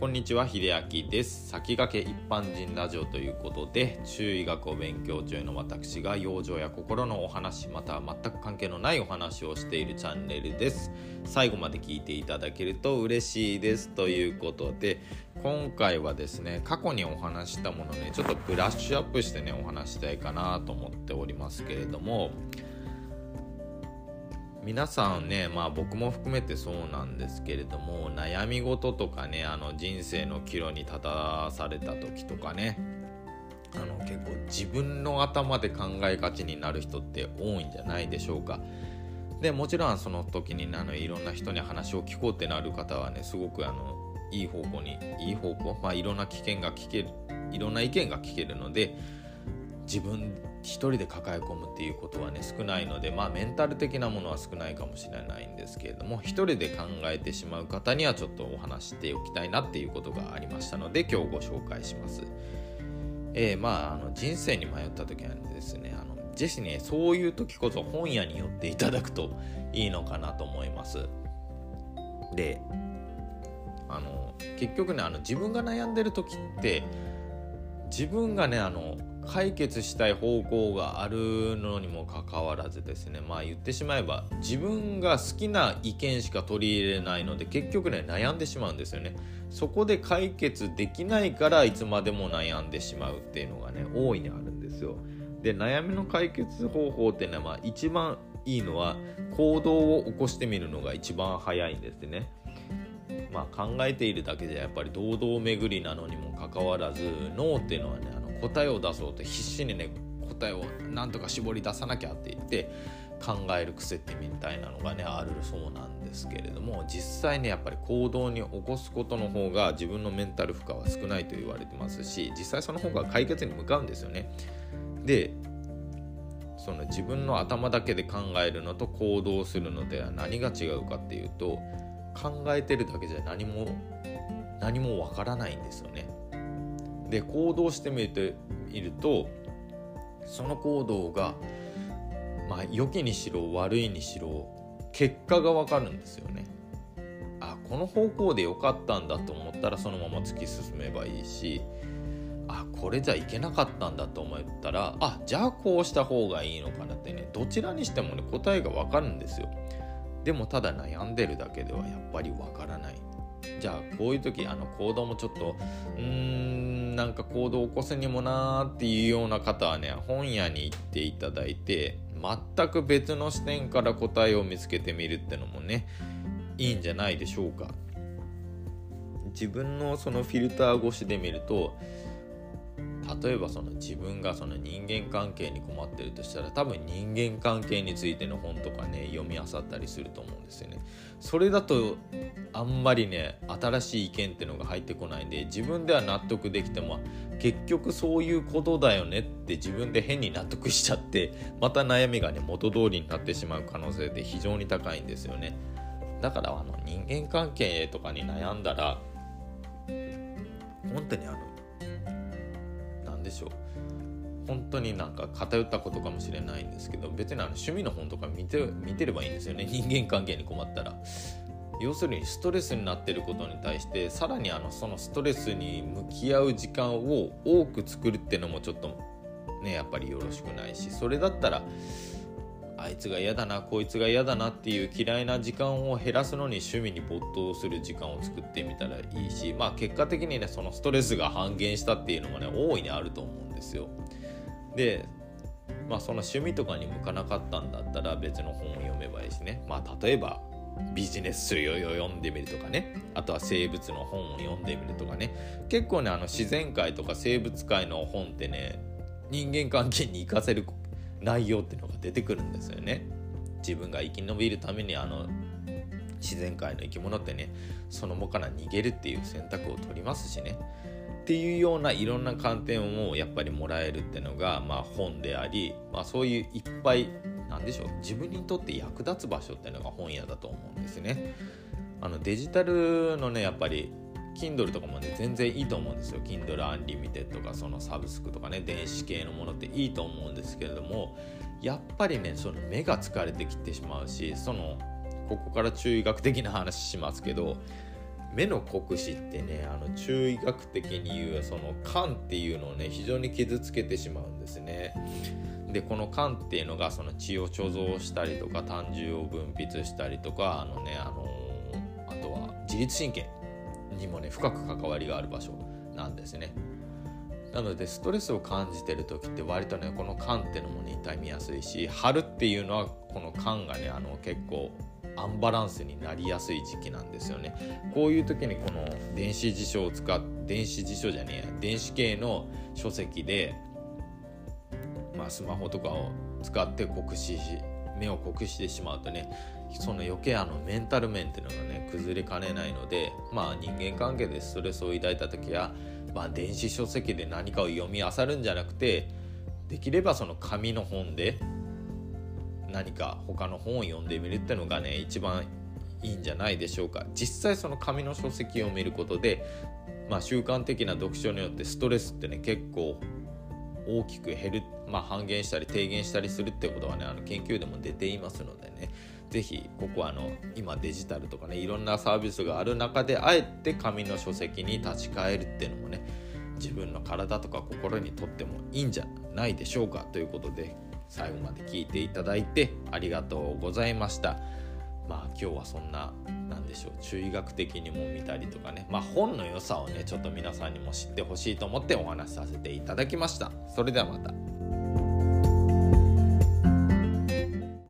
こんにちは秀明です。先駆け一般人ラジオということで中医学を勉強中の私が養生や心のお話または全く関係のないお話をしているチャンネルです。最後まで聞いていただけると嬉しいです。ということで今回はですね過去にお話したものねちょっとブラッシュアップしてねお話したいかなと思っておりますけれども皆さんねまあ僕も含めてそうなんですけれども悩み事とかねあの人生の岐路に立たされた時とかねあの結構自分の頭で考えがちになる人って多いんじゃないでしょうか。でもちろんその時にあのいろんな人に話を聞こうってなる方はねすごくあのいい方向にいい方向まあいろんな危険が聞けるいろんな意見が聞けるので自分一人で抱え込むっていうことはね少ないのでまあメンタル的なものは少ないかもしれないんですけれども一人で考えてしまう方にはちょっとお話しておきたいなっていうことがありましたので今日ご紹介します。えー、まああの人生に迷った時はですねあのぜひねそういう時こそ本屋に寄っていただくといいのかなと思います。であの結局ねあの自分が悩んでる時って自分がねあの解決したい方向があるのにもかかわらずですねまあ言ってしまえば自分が好きな意見しか取り入れないので結局ね悩んでしまうんですよね。そこで解決できないからいつまでも悩んでしまうっていうのがね大いにあるんですよ。で悩みの解決方法っていうのは、まあ、一番いいのは行動を起こしてみるのが一番早いんですね。まあ考えているだけじゃやっぱり堂々巡りなのにもかかわらず脳っていうのはね答えを出そうと必死にね答えをなんとか絞り出さなきゃって言って考える癖ってみたいなのがねあるそうなんですけれども実際ねやっぱり行動に起こすことの方が自分のメンタル負荷は少ないと言われてますし実際その方が解決に向かうんですよね。でその自分の頭だけで考えるのと行動するのでは何が違うかっていうと考えてるだけじゃ何も何もわからないんですよね。で行動してみているとその行動がまあ良きにしろ悪いにしろ結果が分かるんですよね。あこの方向で良かったんだと思ったらそのまま突き進めばいいしあこれじゃいけなかったんだと思ったらあじゃあこうした方がいいのかなってねどちらにしてもね答えが分かるんですよ。でもただ悩んでるだけではやっぱり分からない。じゃあこういう時あの行動もちょっとうーんなんか行動を起こすにもなーっていうような方はね本屋に行っていただいて全く別の視点から答えを見つけてみるってのもねいいんじゃないでしょうか。自分のそのフィルター越しで見ると例えばその自分がその人間関係に困ってるとしたら多分人間関係についての本とかね読み漁ったりすると思うんですよね。それだとあんまりね新しい意見ってのが入ってこないんで自分では納得できても結局そういうことだよねって自分で変に納得しちゃってまた悩みがね元通りになってしまう可能性って非常に高いんですよね。だからあの人間関係とかに悩んだら本当にあのでしょう本当になんか偏ったことかもしれないんですけど別にあの趣味の本とか見て見てればいいんですよね人間関係に困ったら。要するにストレスになってることに対してさらにあのそのストレスに向き合う時間を多く作るっていうのもちょっとねやっぱりよろしくないしそれだったらあいつが嫌だなこいつが嫌だなっていう嫌いな時間を減らすのに趣味に没頭する時間を作ってみたらいいしまあ結果的にねそのストレスが半減したっていうのもね大いにあると思うんですよ。でまあその趣味とかに向かなかったんだったら別の本を読めばいいしね。まあ例えばビジネス書を読んでみるとかね。あとは生物の本を読んでみるとかね。結構ねあの自然界とか生物界の本ってね人間関係に生かせる内容っていうのが出てくるんですよね。自分が生き延びるためにあの自然界の生き物ってねその場から逃げるっていう選択を取りますしねっていうようないろんな観点をやっぱりもらえるっていうのが、まあ、本であり、まあ、そういういっぱいなんでしょう自分にとって役立つ場所っていうのが本屋だと思うんですね。あのデジタルのねやっぱり Kindle とかもね全然いいと思うんですよ Kindle Unlimited とかそのサブスクとかね電子系のものっていいと思うんですけれどもやっぱりねその目が疲れてきてしまうしそのここから中医学的な話しますけど目の酷使ってねあの中医学的に言うその肝っていうのをね非常に傷つけてしまうんですね。でこの肝っていうのがその血を貯蔵したりとか胆汁を分泌したりとかあのねあのあとは自律神経にもね深く関わりがある場所なんですね。なのでストレスを感じてる時って割とねこの肝ってのもね痛みやすいし春っていうのはこの肝がねあの結構アンバランスになりやすい時期なんですよね。こういう時にこの電子辞書を使っ電子辞書じゃねえや電子系の書籍で、まあ、スマホとかを使って酷使し目を酷使してしまうとねその余計あのメンタル面っていうのがね崩れかねないのでまあ人間関係でストレスを抱いた時は、まあ、電子書籍で何かを読み漁るんじゃなくてできればその紙の本で何か他の本を読んでみるっていうのがね一番いいんじゃないでしょうか。実際その紙の書籍を見ることで、まあ、習慣的な読書によってストレスってね結構大きく減る、まあ、半減したり低減したりするってことはねあの研究でも出ていますのでね是非ここはあの今デジタルとかねいろんなサービスがある中であえて紙の書籍に立ち返るっていうのもね自分の体とか心にとってもいいんじゃないでしょうかということで最後まで聞いていただいてありがとうございました。まあ今日はそんな何でしょう中医学的にも見たりとかねまあ本の良さをねちょっと皆さんにも知ってほしいと思ってお話しさせていただきました。それではまた。